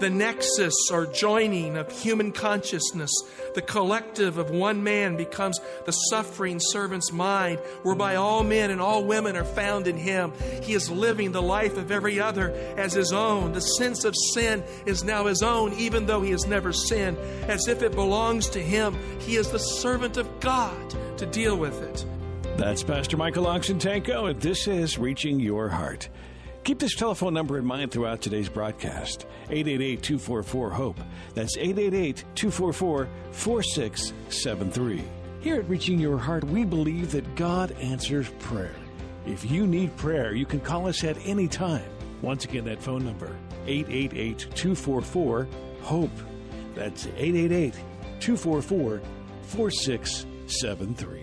The nexus or joining of human consciousness, the collective of one man becomes the suffering servant's mind, whereby all men and all women are found in him. He is living the life of every other as his own. The sense of sin is now his own, even though he has never sinned. As if it belongs to him, he is the servant of God to deal with it. That's Pastor Michael Oxentenko, and this is Reaching Your Heart. Keep this telephone number in mind throughout today's broadcast 888 244 HOPE. That's 888 244 4673. Here at Reaching Your Heart, we believe that God answers prayer. If you need prayer, you can call us at any time. Once again, that phone number 888 244 HOPE. That's 888 244 4673.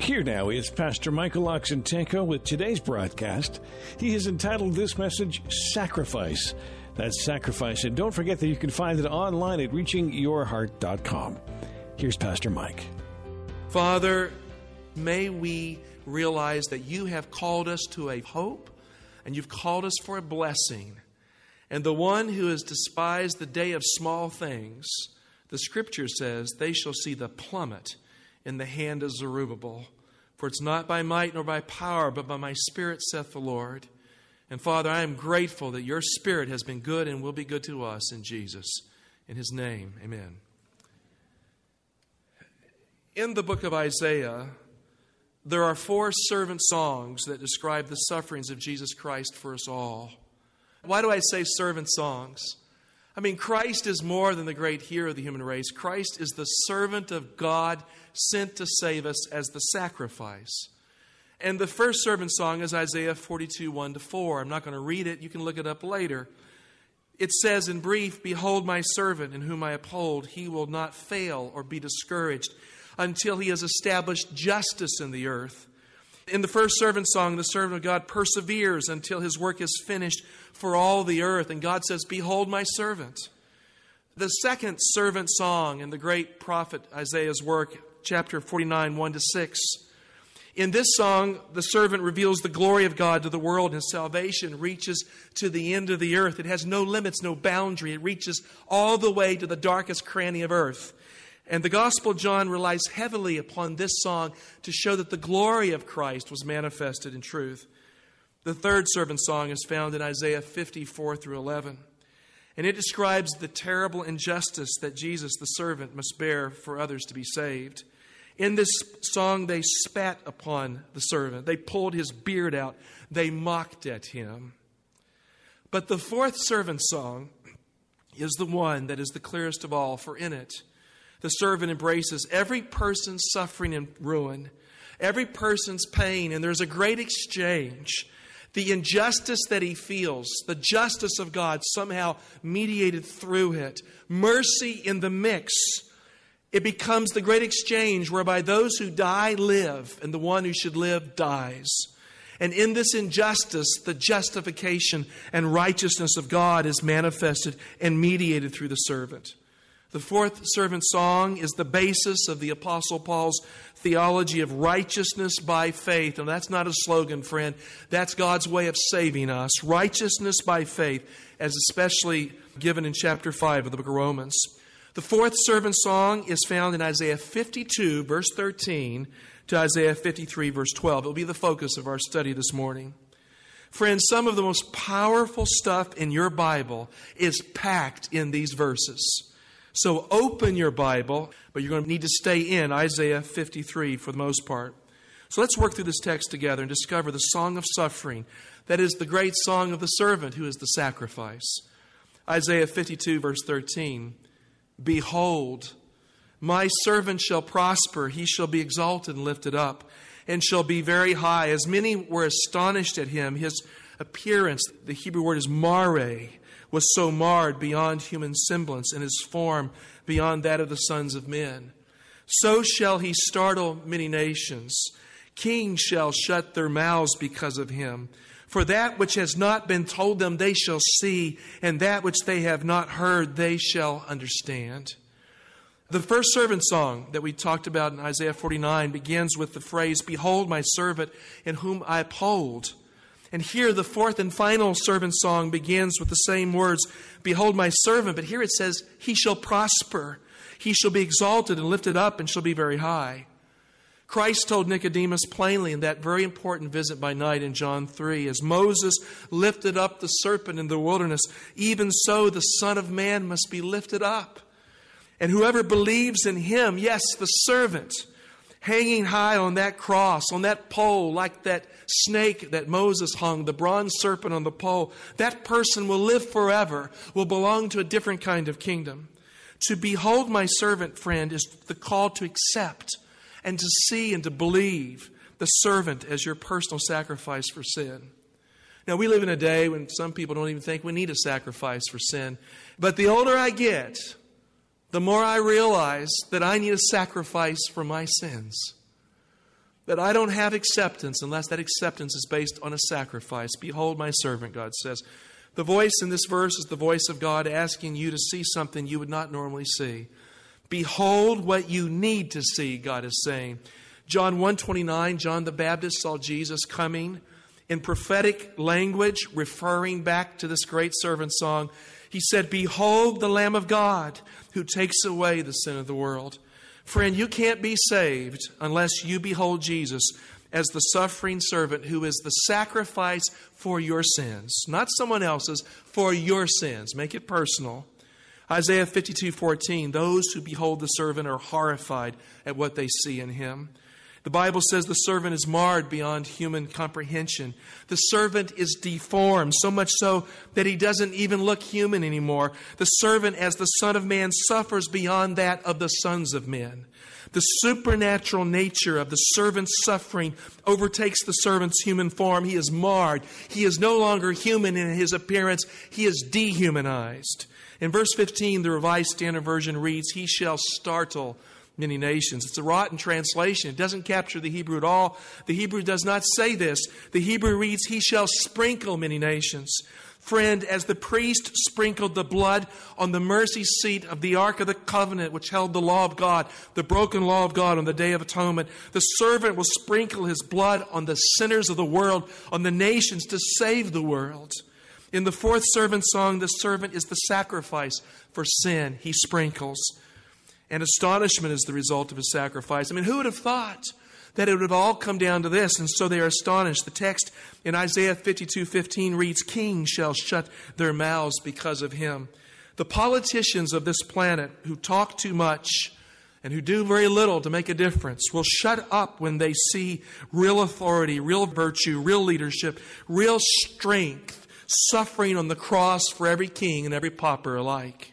Here now is Pastor Michael Oxentenko with today's broadcast. He has entitled this message Sacrifice. That's sacrifice. And don't forget that you can find it online at reachingyourheart.com. Here's Pastor Mike. Father, may we realize that you have called us to a hope and you've called us for a blessing. And the one who has despised the day of small things, the scripture says, they shall see the plummet in the hand of Zerubbabel. For it's not by might nor by power, but by my Spirit, saith the Lord. And Father, I am grateful that your Spirit has been good and will be good to us in Jesus. In his name, amen. In the book of Isaiah, there are four servant songs that describe the sufferings of Jesus Christ for us all. Why do I say servant songs? I mean, Christ is more than the great hero of the human race. Christ is the servant of God sent to save us as the sacrifice. And the first servant song is Isaiah 42, 1 to 4. I'm not going to read it, you can look it up later. It says in brief, Behold my servant in whom I uphold, he will not fail or be discouraged until he has established justice in the earth. In the first servant song, the servant of God perseveres until his work is finished for all the earth. And God says, Behold my servant. The second servant song in the great prophet Isaiah's work, chapter 49, 1 to 6. In this song, the servant reveals the glory of God to the world, and his salvation reaches to the end of the earth. It has no limits, no boundary. It reaches all the way to the darkest cranny of earth. And the Gospel John relies heavily upon this song to show that the glory of Christ was manifested in truth. The third servant song is found in Isaiah 54 through 11. And it describes the terrible injustice that Jesus, the servant, must bear for others to be saved. In this song, they spat upon the servant, they pulled his beard out, they mocked at him. But the fourth servant song is the one that is the clearest of all, for in it, the servant embraces every person's suffering and ruin, every person's pain, and there's a great exchange. The injustice that he feels, the justice of God somehow mediated through it, mercy in the mix. It becomes the great exchange whereby those who die live, and the one who should live dies. And in this injustice, the justification and righteousness of God is manifested and mediated through the servant. The fourth servant song is the basis of the Apostle Paul's theology of righteousness by faith. And that's not a slogan, friend. That's God's way of saving us. Righteousness by faith, as especially given in chapter 5 of the book of Romans. The fourth servant song is found in Isaiah 52, verse 13, to Isaiah 53, verse 12. It will be the focus of our study this morning. Friends, some of the most powerful stuff in your Bible is packed in these verses. So open your Bible, but you're going to need to stay in Isaiah 53 for the most part. So let's work through this text together and discover the song of suffering. That is the great song of the servant who is the sacrifice. Isaiah 52, verse 13 Behold, my servant shall prosper, he shall be exalted and lifted up, and shall be very high. As many were astonished at him, his appearance, the Hebrew word is mare, was so marred beyond human semblance, and his form beyond that of the sons of men. So shall he startle many nations. Kings shall shut their mouths because of him. For that which has not been told them they shall see, and that which they have not heard they shall understand. The first servant song that we talked about in Isaiah 49 begins with the phrase, Behold my servant in whom I uphold. And here the fourth and final servant song begins with the same words, Behold my servant, but here it says, He shall prosper. He shall be exalted and lifted up and shall be very high. Christ told Nicodemus plainly in that very important visit by night in John 3 as Moses lifted up the serpent in the wilderness, even so the Son of Man must be lifted up. And whoever believes in him, yes, the servant, hanging high on that cross, on that pole, like that snake that Moses hung, the bronze serpent on the pole, that person will live forever, will belong to a different kind of kingdom. To behold my servant, friend, is the call to accept and to see and to believe the servant as your personal sacrifice for sin. Now, we live in a day when some people don't even think we need a sacrifice for sin. But the older I get, the more I realize that I need a sacrifice for my sins. That I don't have acceptance unless that acceptance is based on a sacrifice. Behold, my servant, God says. The voice in this verse is the voice of God asking you to see something you would not normally see. Behold what you need to see, God is saying. John 129, John the Baptist saw Jesus coming in prophetic language, referring back to this great servant song. He said, Behold the Lamb of God who takes away the sin of the world. Friend, you can't be saved unless you behold Jesus as the suffering servant who is the sacrifice for your sins, not someone else's, for your sins. Make it personal. Isaiah 52 14, those who behold the servant are horrified at what they see in him. The Bible says the servant is marred beyond human comprehension. The servant is deformed, so much so that he doesn't even look human anymore. The servant, as the Son of Man, suffers beyond that of the sons of men. The supernatural nature of the servant's suffering overtakes the servant's human form. He is marred. He is no longer human in his appearance. He is dehumanized. In verse 15, the Revised Standard Version reads, He shall startle many nations. It's a rotten translation. It doesn't capture the Hebrew at all. The Hebrew does not say this. The Hebrew reads, He shall sprinkle many nations. Friend, as the priest sprinkled the blood on the mercy seat of the Ark of the Covenant, which held the law of God, the broken law of God on the Day of Atonement, the servant will sprinkle his blood on the sinners of the world, on the nations to save the world. In the fourth servant song, the servant is the sacrifice for sin. He sprinkles. And astonishment is the result of his sacrifice. I mean, who would have thought that it would have all come down to this? And so they are astonished. The text in Isaiah 52 15 reads, Kings shall shut their mouths because of him. The politicians of this planet who talk too much and who do very little to make a difference will shut up when they see real authority, real virtue, real leadership, real strength suffering on the cross for every king and every pauper alike.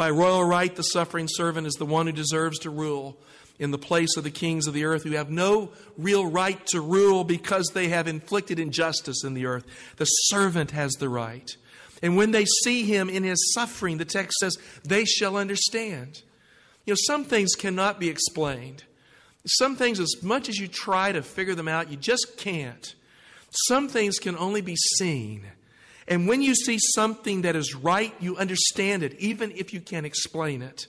By royal right, the suffering servant is the one who deserves to rule in the place of the kings of the earth who have no real right to rule because they have inflicted injustice in the earth. The servant has the right. And when they see him in his suffering, the text says, they shall understand. You know, some things cannot be explained. Some things, as much as you try to figure them out, you just can't. Some things can only be seen. And when you see something that is right, you understand it, even if you can't explain it.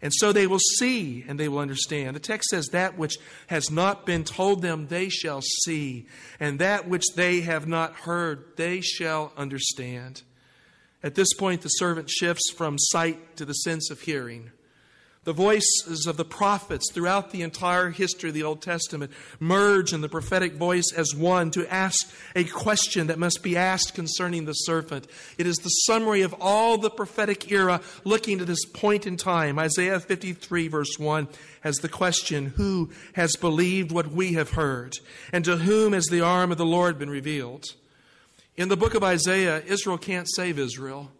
And so they will see and they will understand. The text says, That which has not been told them, they shall see. And that which they have not heard, they shall understand. At this point, the servant shifts from sight to the sense of hearing. The voices of the prophets throughout the entire history of the Old Testament merge in the prophetic voice as one to ask a question that must be asked concerning the serpent. It is the summary of all the prophetic era looking to this point in time. Isaiah 53, verse 1, has the question Who has believed what we have heard? And to whom has the arm of the Lord been revealed? In the book of Isaiah, Israel can't save Israel.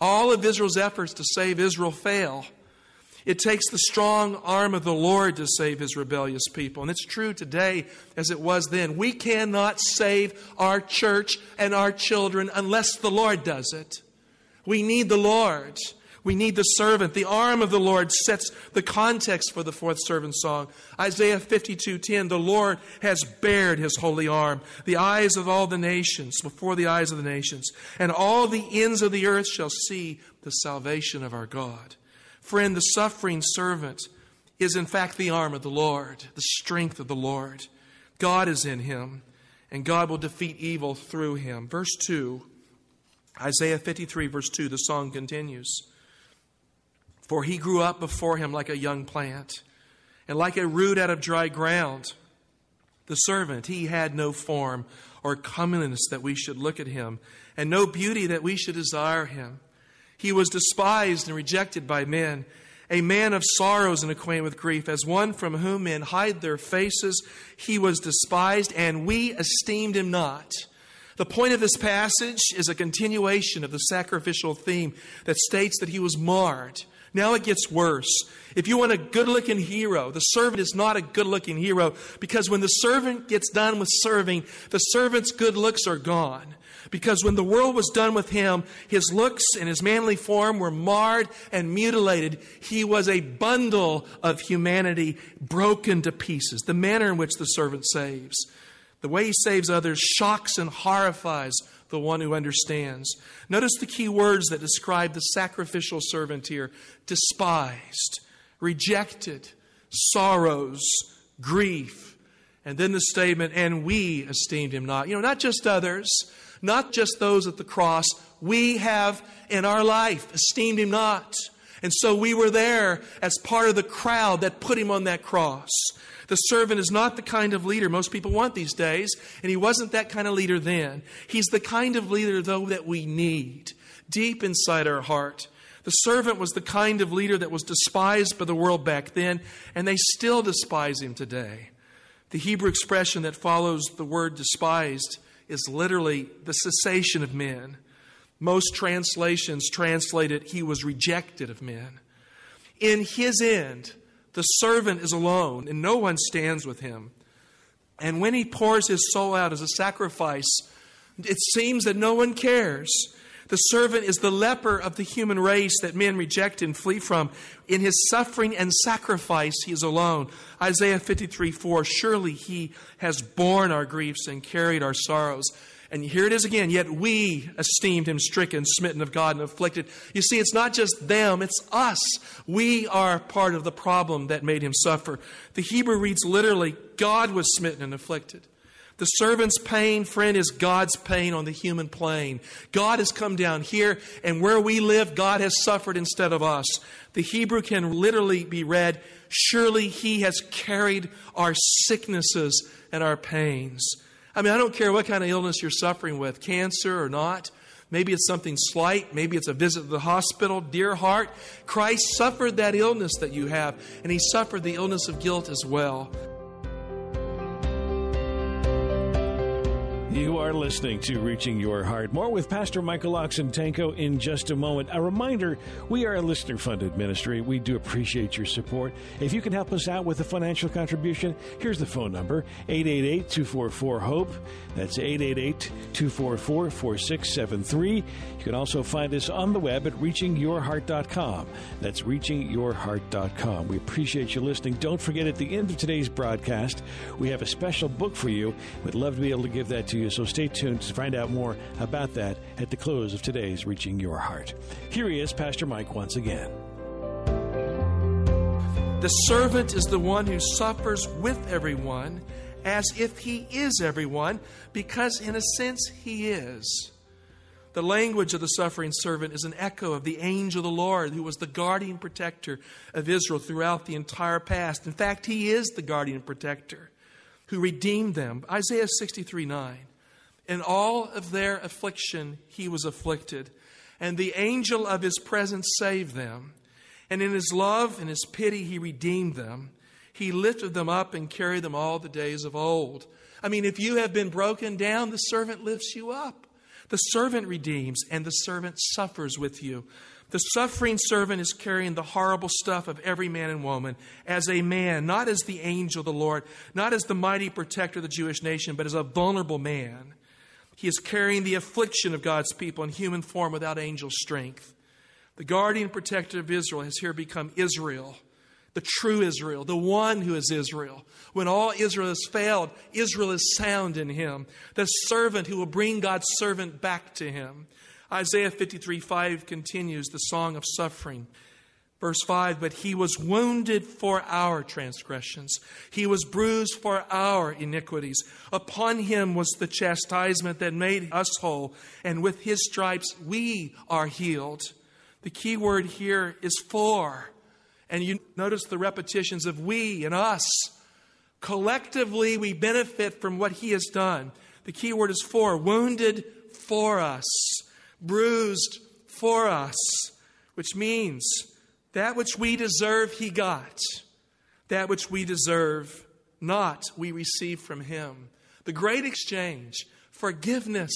All of Israel's efforts to save Israel fail. It takes the strong arm of the Lord to save his rebellious people. And it's true today as it was then. We cannot save our church and our children unless the Lord does it. We need the Lord. We need the servant. The arm of the Lord sets the context for the fourth servant song. Isaiah 52:10, the Lord has bared his holy arm, the eyes of all the nations, before the eyes of the nations, and all the ends of the earth shall see the salvation of our God. Friend, the suffering servant is in fact the arm of the Lord, the strength of the Lord. God is in him, and God will defeat evil through him. Verse 2, Isaiah 53, verse 2, the song continues. For he grew up before him like a young plant, and like a root out of dry ground. The servant, he had no form or comeliness that we should look at him, and no beauty that we should desire him. He was despised and rejected by men, a man of sorrows and acquainted with grief, as one from whom men hide their faces. He was despised, and we esteemed him not. The point of this passage is a continuation of the sacrificial theme that states that he was marred now it gets worse. If you want a good looking hero, the servant is not a good looking hero because when the servant gets done with serving, the servant's good looks are gone. Because when the world was done with him, his looks and his manly form were marred and mutilated. He was a bundle of humanity broken to pieces. The manner in which the servant saves, the way he saves others, shocks and horrifies the one who understands. Notice the key words that describe the sacrificial servant here despised, rejected, sorrows, grief. And then the statement, and we esteemed him not. You know, not just others, not just those at the cross. We have in our life esteemed him not. And so we were there as part of the crowd that put him on that cross. The servant is not the kind of leader most people want these days, and he wasn't that kind of leader then. He's the kind of leader, though, that we need deep inside our heart. The servant was the kind of leader that was despised by the world back then, and they still despise him today. The Hebrew expression that follows the word despised is literally the cessation of men. Most translations translate it, he was rejected of men. In his end, the servant is alone, and no one stands with him. And when he pours his soul out as a sacrifice, it seems that no one cares. The servant is the leper of the human race that men reject and flee from. In his suffering and sacrifice, he is alone. Isaiah 53 4 Surely he has borne our griefs and carried our sorrows. And here it is again. Yet we esteemed him stricken, smitten of God, and afflicted. You see, it's not just them, it's us. We are part of the problem that made him suffer. The Hebrew reads literally God was smitten and afflicted. The servant's pain, friend, is God's pain on the human plane. God has come down here, and where we live, God has suffered instead of us. The Hebrew can literally be read Surely he has carried our sicknesses and our pains. I mean, I don't care what kind of illness you're suffering with, cancer or not. Maybe it's something slight. Maybe it's a visit to the hospital. Dear heart, Christ suffered that illness that you have, and he suffered the illness of guilt as well. You are listening to Reaching Your Heart. More with Pastor Michael Oxentenko in just a moment. A reminder we are a listener funded ministry. We do appreciate your support. If you can help us out with a financial contribution, here's the phone number 888 244 HOPE. That's 888 244 4673. You can also find us on the web at reachingyourheart.com. That's reachingyourheart.com. We appreciate you listening. Don't forget at the end of today's broadcast, we have a special book for you. We'd love to be able to give that to you, so stay tuned to find out more about that at the close of today's Reaching Your Heart. Here he is, Pastor Mike, once again. The servant is the one who suffers with everyone as if he is everyone, because in a sense he is. The language of the suffering servant is an echo of the angel of the Lord, who was the guardian protector of Israel throughout the entire past. In fact, he is the guardian protector who redeemed them. Isaiah 63 9. In all of their affliction, he was afflicted, and the angel of his presence saved them. And in his love and his pity, he redeemed them. He lifted them up and carried them all the days of old. I mean, if you have been broken down, the servant lifts you up. The servant redeems, and the servant suffers with you. The suffering servant is carrying the horrible stuff of every man and woman as a man, not as the angel of the Lord, not as the mighty protector of the Jewish nation, but as a vulnerable man. He is carrying the affliction of God's people in human form without angel strength. The guardian protector of Israel has here become Israel, the true Israel, the one who is Israel. When all Israel has failed, Israel is sound in him, the servant who will bring God's servant back to him. Isaiah 53 5 continues the song of suffering. Verse 5 But he was wounded for our transgressions, he was bruised for our iniquities. Upon him was the chastisement that made us whole, and with his stripes we are healed. The key word here is for. And you notice the repetitions of we and us. Collectively, we benefit from what he has done. The key word is for, wounded for us, bruised for us, which means that which we deserve, he got. That which we deserve not, we receive from him. The great exchange, forgiveness,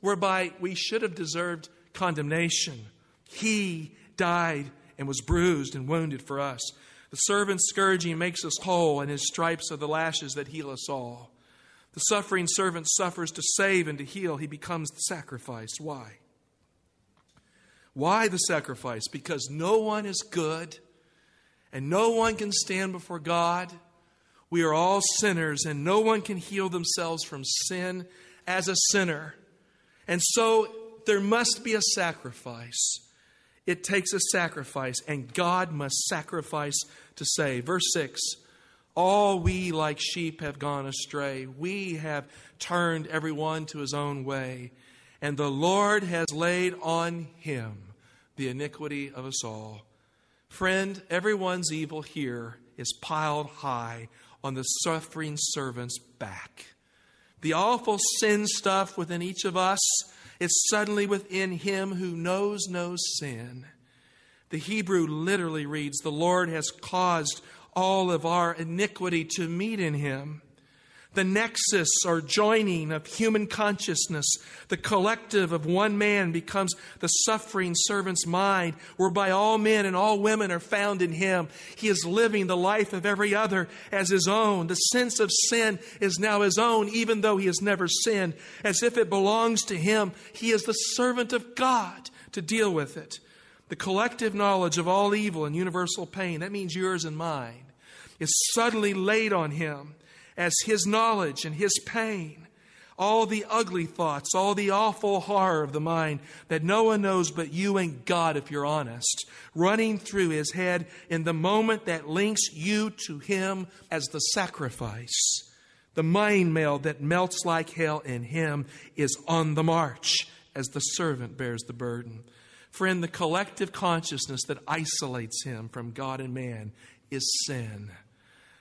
whereby we should have deserved condemnation. He died and was bruised and wounded for us. The servant's scourging makes us whole, and his stripes are the lashes that heal us all. The suffering servant suffers to save and to heal. He becomes the sacrifice. Why? Why the sacrifice? Because no one is good and no one can stand before God. We are all sinners and no one can heal themselves from sin as a sinner. And so there must be a sacrifice. It takes a sacrifice, and God must sacrifice to save. Verse 6 All we like sheep have gone astray. We have turned everyone to his own way, and the Lord has laid on him the iniquity of us all. Friend, everyone's evil here is piled high on the suffering servant's back. The awful sin stuff within each of us is suddenly within him who knows no sin. The Hebrew literally reads, The Lord has caused all of our iniquity to meet in him the nexus or joining of human consciousness, the collective of one man becomes the suffering servant's mind, whereby all men and all women are found in him. He is living the life of every other as his own. The sense of sin is now his own, even though he has never sinned. As if it belongs to him, he is the servant of God to deal with it. The collective knowledge of all evil and universal pain, that means yours and mine, is suddenly laid on him as his knowledge and his pain, all the ugly thoughts, all the awful horror of the mind that no one knows but you and God, if you're honest, running through his head in the moment that links you to him as the sacrifice. The mind meld that melts like hell in him is on the march as the servant bears the burden. Friend, the collective consciousness that isolates him from God and man is sin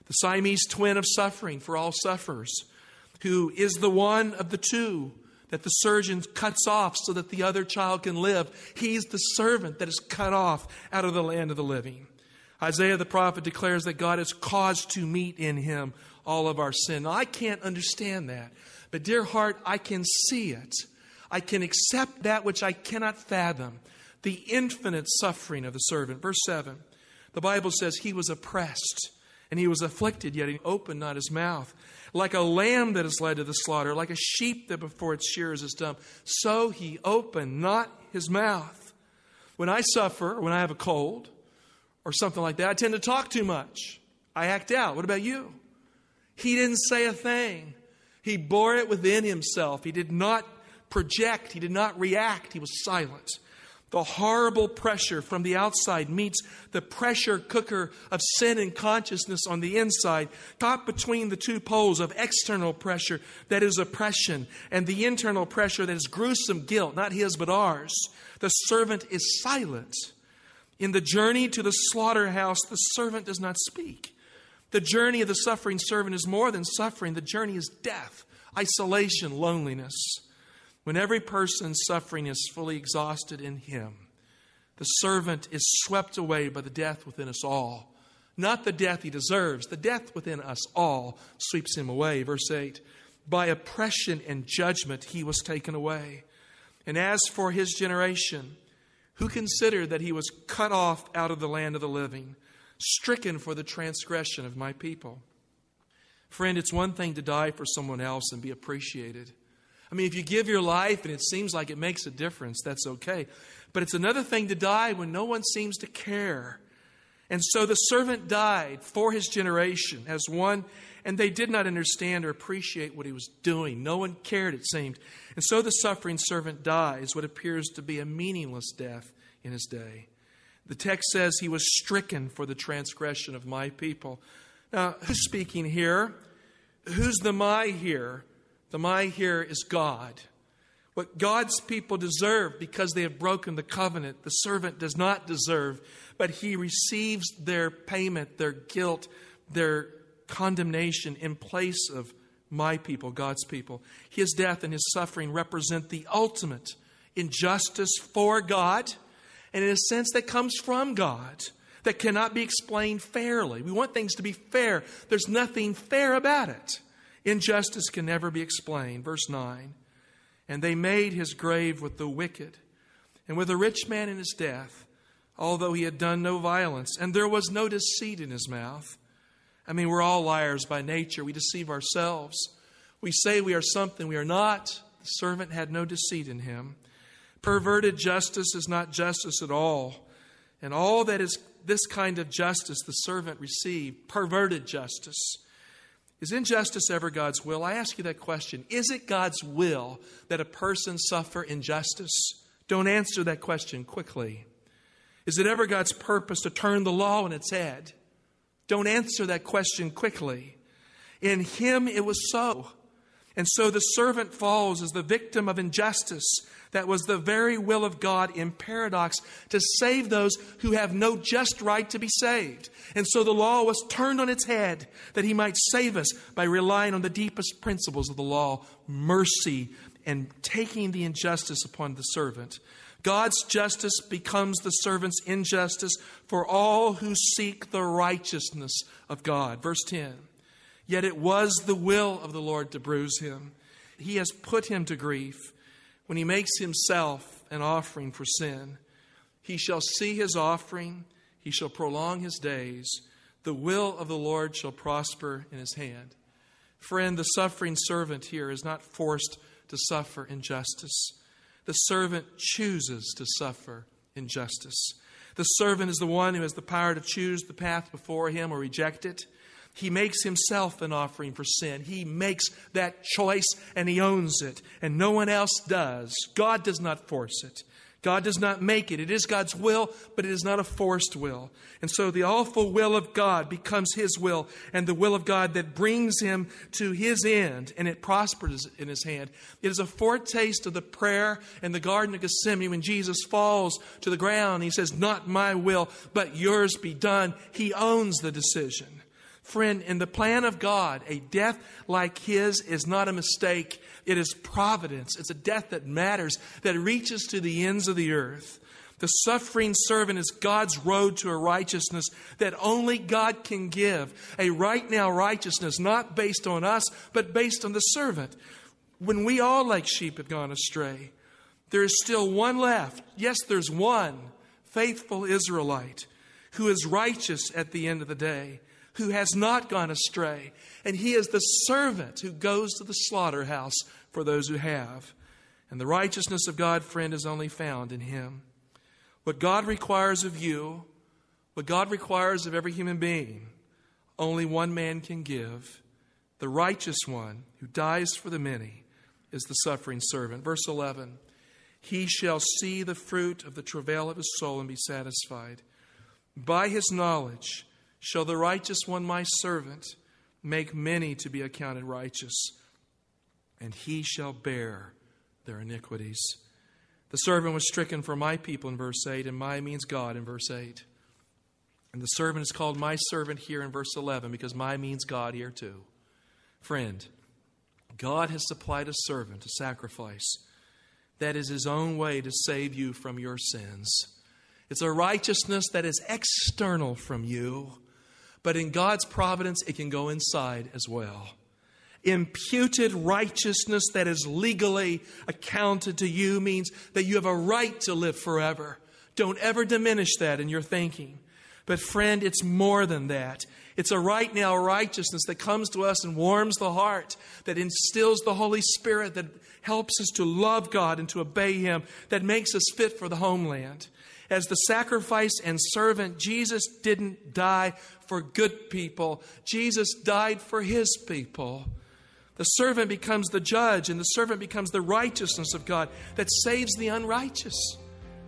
the Siamese twin of suffering for all sufferers, who is the one of the two that the surgeon cuts off so that the other child can live. He's the servant that is cut off out of the land of the living. Isaiah the prophet declares that God has caused to meet in him all of our sin. Now, I can't understand that, but dear heart, I can see it. I can accept that which I cannot fathom the infinite suffering of the servant. Verse 7, the Bible says he was oppressed and he was afflicted, yet he opened not his mouth. Like a lamb that is led to the slaughter, like a sheep that before its shearers is dumb, so he opened not his mouth. When I suffer, when I have a cold or something like that, I tend to talk too much. I act out. What about you? He didn't say a thing. He bore it within himself. He did not project. He did not react. He was silent. The horrible pressure from the outside meets the pressure cooker of sin and consciousness on the inside, caught between the two poles of external pressure that is oppression and the internal pressure that is gruesome guilt, not his but ours. The servant is silent. In the journey to the slaughterhouse, the servant does not speak. The journey of the suffering servant is more than suffering, the journey is death, isolation, loneliness. When every person's suffering is fully exhausted in him, the servant is swept away by the death within us all. Not the death he deserves, the death within us all sweeps him away. Verse 8 By oppression and judgment he was taken away. And as for his generation, who considered that he was cut off out of the land of the living, stricken for the transgression of my people? Friend, it's one thing to die for someone else and be appreciated. I mean, if you give your life and it seems like it makes a difference, that's okay. But it's another thing to die when no one seems to care. And so the servant died for his generation as one, and they did not understand or appreciate what he was doing. No one cared, it seemed. And so the suffering servant dies, what appears to be a meaningless death in his day. The text says he was stricken for the transgression of my people. Now, who's speaking here? Who's the my here? The my here is God. What God's people deserve because they have broken the covenant, the servant does not deserve, but he receives their payment, their guilt, their condemnation in place of my people, God's people. His death and his suffering represent the ultimate injustice for God, and in a sense that comes from God, that cannot be explained fairly. We want things to be fair. There's nothing fair about it. Injustice can never be explained. Verse 9 And they made his grave with the wicked and with a rich man in his death, although he had done no violence, and there was no deceit in his mouth. I mean, we're all liars by nature. We deceive ourselves. We say we are something we are not. The servant had no deceit in him. Perverted justice is not justice at all. And all that is this kind of justice the servant received, perverted justice. Is injustice ever God's will? I ask you that question. Is it God's will that a person suffer injustice? Don't answer that question quickly. Is it ever God's purpose to turn the law on its head? Don't answer that question quickly. In Him it was so. And so the servant falls as the victim of injustice that was the very will of God in paradox to save those who have no just right to be saved. And so the law was turned on its head that He might save us by relying on the deepest principles of the law mercy and taking the injustice upon the servant. God's justice becomes the servant's injustice for all who seek the righteousness of God. Verse 10 Yet it was the will of the Lord to bruise him. He has put him to grief when he makes himself an offering for sin. He shall see his offering, he shall prolong his days. The will of the Lord shall prosper in his hand. Friend, the suffering servant here is not forced to suffer injustice. The servant chooses to suffer injustice. The servant is the one who has the power to choose the path before him or reject it. He makes himself an offering for sin. He makes that choice and he owns it, and no one else does. God does not force it. God does not make it. It is God's will, but it is not a forced will. And so the awful will of God becomes His will, and the will of God that brings Him to His end, and it prospers in His hand. It is a foretaste of the prayer in the Garden of Gethsemane when Jesus falls to the ground. He says, Not my will, but yours be done. He owns the decision. Friend, in the plan of God, a death like his is not a mistake. It is providence. It's a death that matters, that reaches to the ends of the earth. The suffering servant is God's road to a righteousness that only God can give. A right now righteousness, not based on us, but based on the servant. When we all, like sheep, have gone astray, there is still one left. Yes, there's one faithful Israelite who is righteous at the end of the day who has not gone astray. And he is the servant who goes to the slaughterhouse for those who have. And the righteousness of God, friend, is only found in him. What God requires of you, what God requires of every human being, only one man can give. The righteous one who dies for the many is the suffering servant. Verse 11 He shall see the fruit of the travail of his soul and be satisfied. By his knowledge, Shall the righteous one, my servant, make many to be accounted righteous, and he shall bear their iniquities. The servant was stricken for my people in verse 8, and my means God in verse 8. And the servant is called my servant here in verse 11 because my means God here too. Friend, God has supplied a servant, a sacrifice. That is his own way to save you from your sins. It's a righteousness that is external from you but in God's providence, it can go inside as well. Imputed righteousness that is legally accounted to you means that you have a right to live forever. Don't ever diminish that in your thinking. But, friend, it's more than that. It's a right now righteousness that comes to us and warms the heart, that instills the Holy Spirit, that helps us to love God and to obey Him, that makes us fit for the homeland. As the sacrifice and servant, Jesus didn't die for good people, Jesus died for His people. The servant becomes the judge, and the servant becomes the righteousness of God that saves the unrighteous.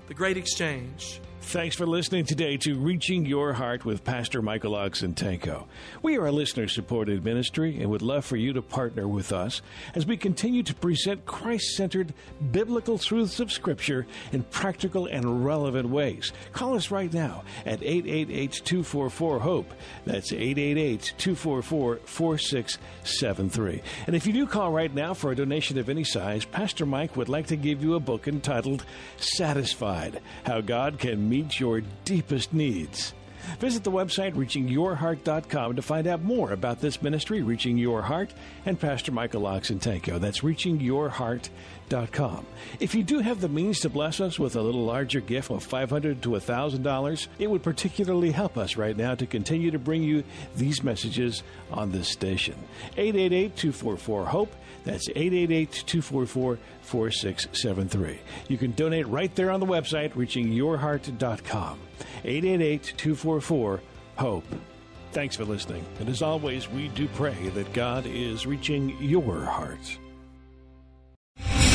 The great exchange. Thanks for listening today to Reaching Your Heart with Pastor Michael Oxentenko. We are a listener supported ministry and would love for you to partner with us as we continue to present Christ centered biblical truths of Scripture in practical and relevant ways. Call us right now at 888 244 HOPE. That's 888 244 4673. And if you do call right now for a donation of any size, Pastor Mike would like to give you a book entitled Satisfied How God Can Meet meet your deepest needs. Visit the website reachingyourheart.com to find out more about this ministry, Reaching Your Heart, and Pastor Michael Oxentenko. That's reachingyourheart.com. If you do have the means to bless us with a little larger gift of $500 to $1,000, it would particularly help us right now to continue to bring you these messages on this station. 888 244 HOPE. That's 888 244 4673. You can donate right there on the website, reachingyourheart.com. 888 244 HOPE. Thanks for listening. And as always, we do pray that God is reaching your heart.